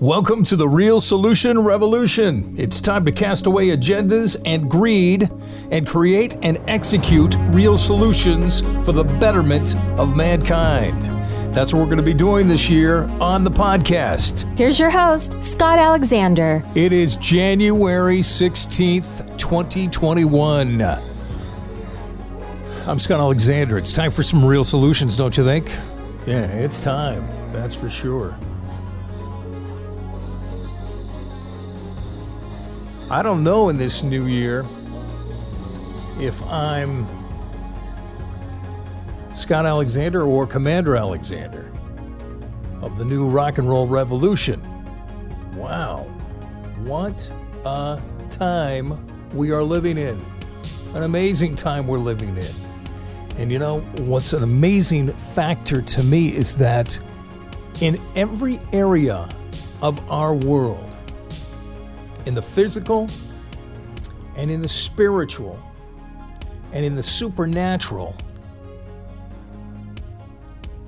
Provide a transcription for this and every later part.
Welcome to the Real Solution Revolution. It's time to cast away agendas and greed and create and execute real solutions for the betterment of mankind. That's what we're going to be doing this year on the podcast. Here's your host, Scott Alexander. It is January 16th, 2021. I'm Scott Alexander. It's time for some real solutions, don't you think? Yeah, it's time. That's for sure. I don't know in this new year if I'm Scott Alexander or Commander Alexander of the new rock and roll revolution. Wow. What a time we are living in. An amazing time we're living in. And you know, what's an amazing factor to me is that in every area of our world, in the physical and in the spiritual and in the supernatural,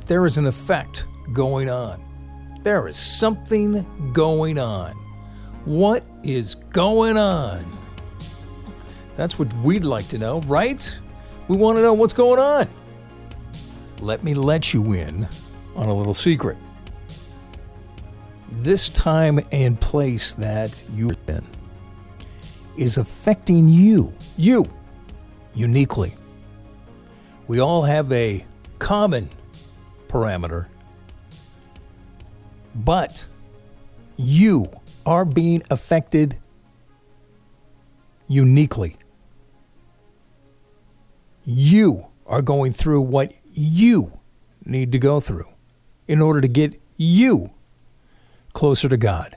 there is an effect going on. There is something going on. What is going on? That's what we'd like to know, right? We want to know what's going on. Let me let you in on a little secret this time and place that you're in is affecting you, you, uniquely. We all have a common parameter, but you are being affected uniquely. You are going through what you need to go through in order to get you closer to God.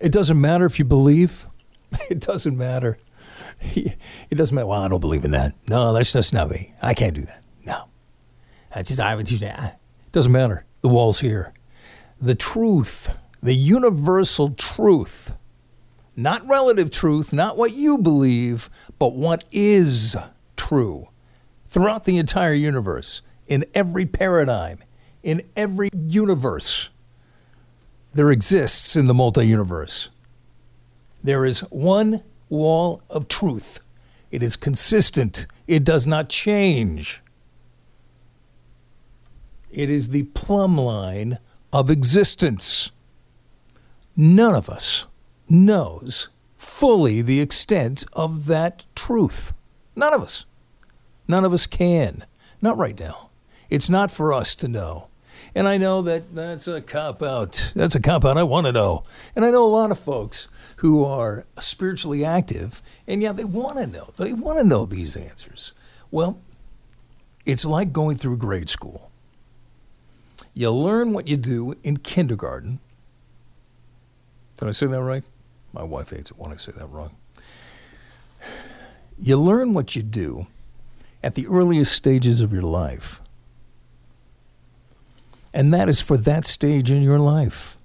It doesn't matter if you believe. It doesn't matter. It doesn't matter. Well, I don't believe in that. No, that's just not me. I can't do that. No. That's just, I would do that. It doesn't matter. The wall's here. The truth, the universal truth, not relative truth, not what you believe, but what is true throughout the entire universe in every paradigm, in every universe, there exists in the multi universe. There is one wall of truth. It is consistent, it does not change. It is the plumb line of existence. None of us knows fully the extent of that truth. None of us. None of us can. Not right now. It's not for us to know. And I know that that's a cop out. That's a cop out I want to know. And I know a lot of folks who are spiritually active, and yeah, they want to know. They want to know these answers. Well, it's like going through grade school. You learn what you do in kindergarten. Did I say that right? My wife hates it when I say that wrong. You learn what you do at the earliest stages of your life. And that is for that stage in your life.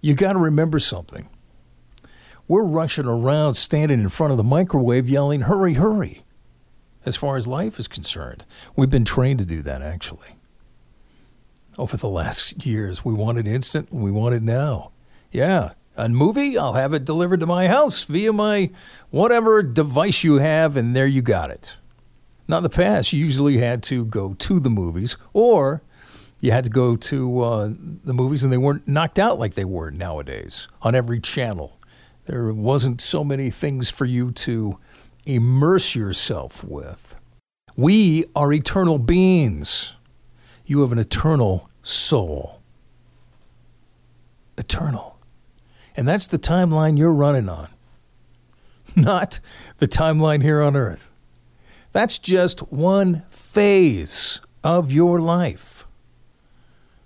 You got to remember something. We're rushing around standing in front of the microwave yelling, hurry, hurry, as far as life is concerned. We've been trained to do that, actually. Over the last years, we want it instant, we want it now. Yeah, a movie, I'll have it delivered to my house via my whatever device you have, and there you got it. Now, in the past, you usually had to go to the movies, or you had to go to uh, the movies and they weren't knocked out like they were nowadays on every channel. There wasn't so many things for you to immerse yourself with. We are eternal beings. You have an eternal soul. Eternal. And that's the timeline you're running on, not the timeline here on earth. That's just one phase of your life.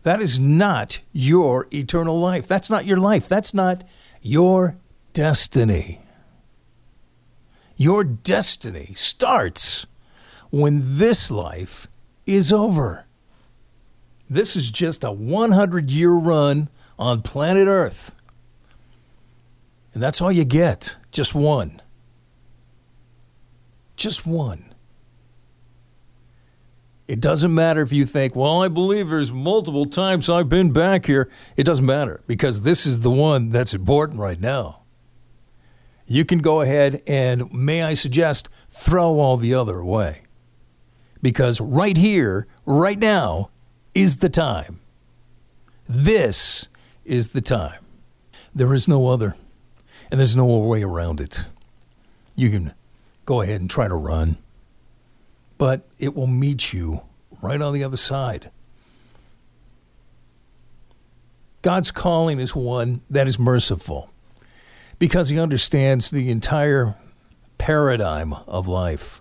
That is not your eternal life. That's not your life. That's not your destiny. Your destiny starts when this life is over. This is just a 100 year run on planet Earth. And that's all you get. Just one. Just one. It doesn't matter if you think, well, I believe there's multiple times I've been back here. It doesn't matter because this is the one that's important right now. You can go ahead and, may I suggest, throw all the other away. Because right here, right now, is the time. This is the time. There is no other, and there's no way around it. You can go ahead and try to run but it will meet you right on the other side. God's calling is one that is merciful because he understands the entire paradigm of life.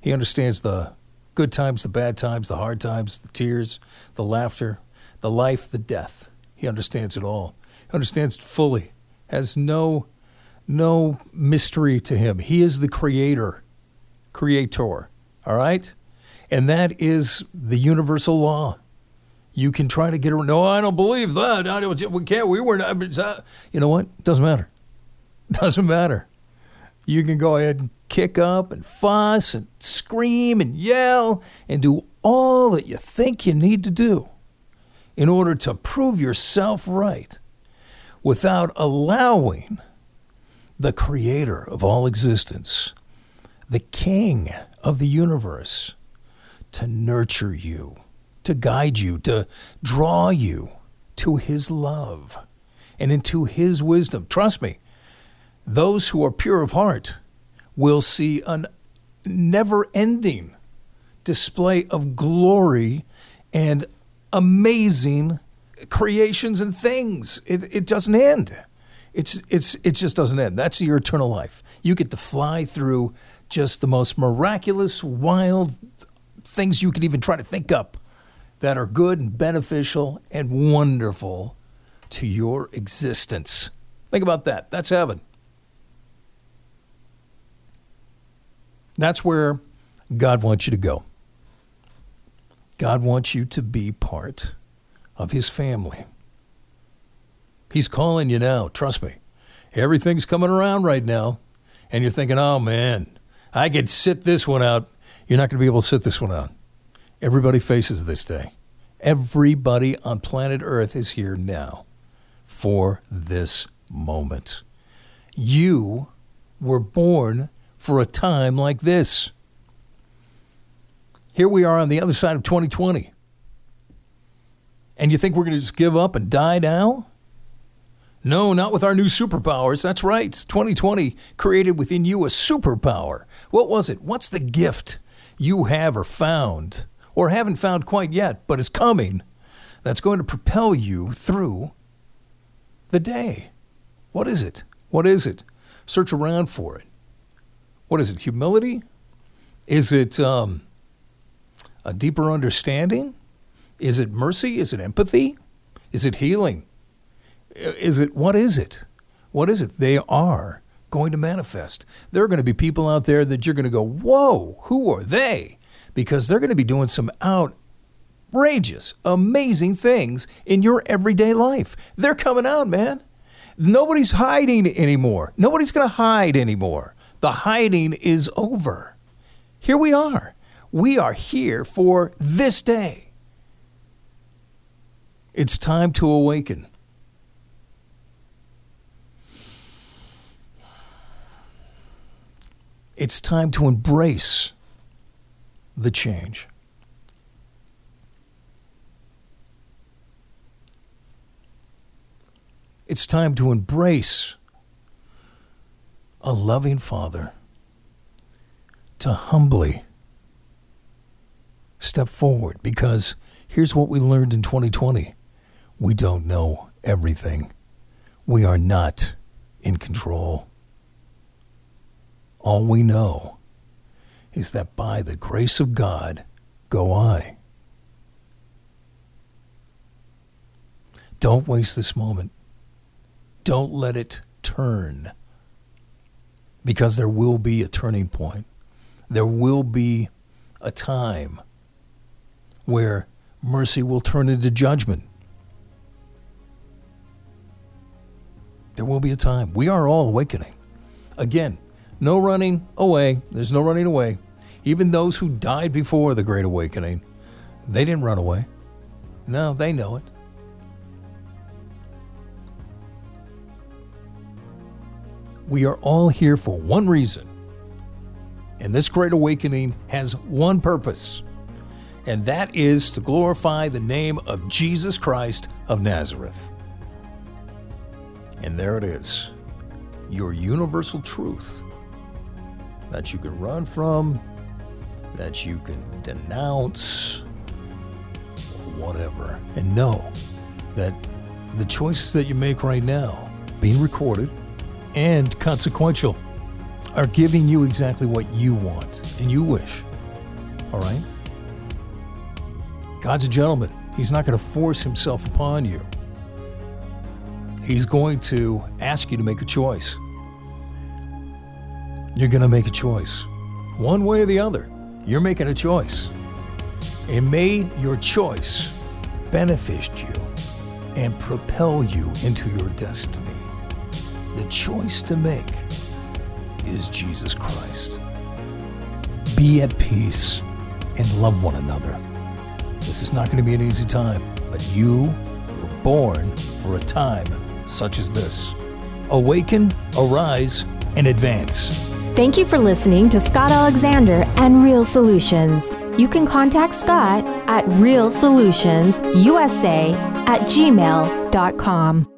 He understands the good times, the bad times, the hard times, the tears, the laughter, the life, the death. He understands it all. He understands it fully. Has no no mystery to him. He is the creator, creator. All right? And that is the universal law. You can try to get around. No, I don't believe that. I don't, we can't. We were not. You know what? Doesn't matter. Doesn't matter. You can go ahead and kick up and fuss and scream and yell and do all that you think you need to do in order to prove yourself right without allowing the creator of all existence, the king of the universe to nurture you, to guide you, to draw you to His love and into His wisdom. Trust me, those who are pure of heart will see a never ending display of glory and amazing creations and things. It, it doesn't end. It's, it's, it just doesn't end. That's your eternal life. You get to fly through just the most miraculous, wild things you can even try to think up that are good and beneficial and wonderful to your existence. Think about that. That's heaven. That's where God wants you to go. God wants you to be part of His family. He's calling you now. Trust me. Everything's coming around right now. And you're thinking, oh man, I could sit this one out. You're not going to be able to sit this one out. Everybody faces this day. Everybody on planet Earth is here now for this moment. You were born for a time like this. Here we are on the other side of 2020. And you think we're going to just give up and die now? No, not with our new superpowers. That's right. 2020 created within you a superpower. What was it? What's the gift you have or found, or haven't found quite yet, but is coming, that's going to propel you through the day? What is it? What is it? Search around for it. What is it? Humility? Is it um, a deeper understanding? Is it mercy? Is it empathy? Is it healing? Is it what is it? What is it? They are going to manifest. There are going to be people out there that you're going to go, "Whoa, who are they?" Because they're going to be doing some outrageous, amazing things in your everyday life. They're coming out, man. Nobody's hiding anymore. Nobody's going to hide anymore. The hiding is over. Here we are. We are here for this day. It's time to awaken. It's time to embrace the change. It's time to embrace a loving Father, to humbly step forward because here's what we learned in 2020 we don't know everything, we are not in control. All we know is that by the grace of God go I. Don't waste this moment. Don't let it turn. Because there will be a turning point. There will be a time where mercy will turn into judgment. There will be a time. We are all awakening. Again, no running away. There's no running away. Even those who died before the Great Awakening, they didn't run away. No, they know it. We are all here for one reason. And this Great Awakening has one purpose, and that is to glorify the name of Jesus Christ of Nazareth. And there it is your universal truth that you can run from, that you can denounce, whatever. And know that the choices that you make right now, being recorded and consequential, are giving you exactly what you want and you wish. All right? God's a gentleman. He's not going to force himself upon you. He's going to ask you to make a choice. You're going to make a choice. One way or the other, you're making a choice. And may your choice benefit you and propel you into your destiny. The choice to make is Jesus Christ. Be at peace and love one another. This is not going to be an easy time, but you were born for a time such as this. Awaken, arise, and advance. Thank you for listening to Scott Alexander and Real Solutions. You can contact Scott at realsolutionsusa at gmail.com.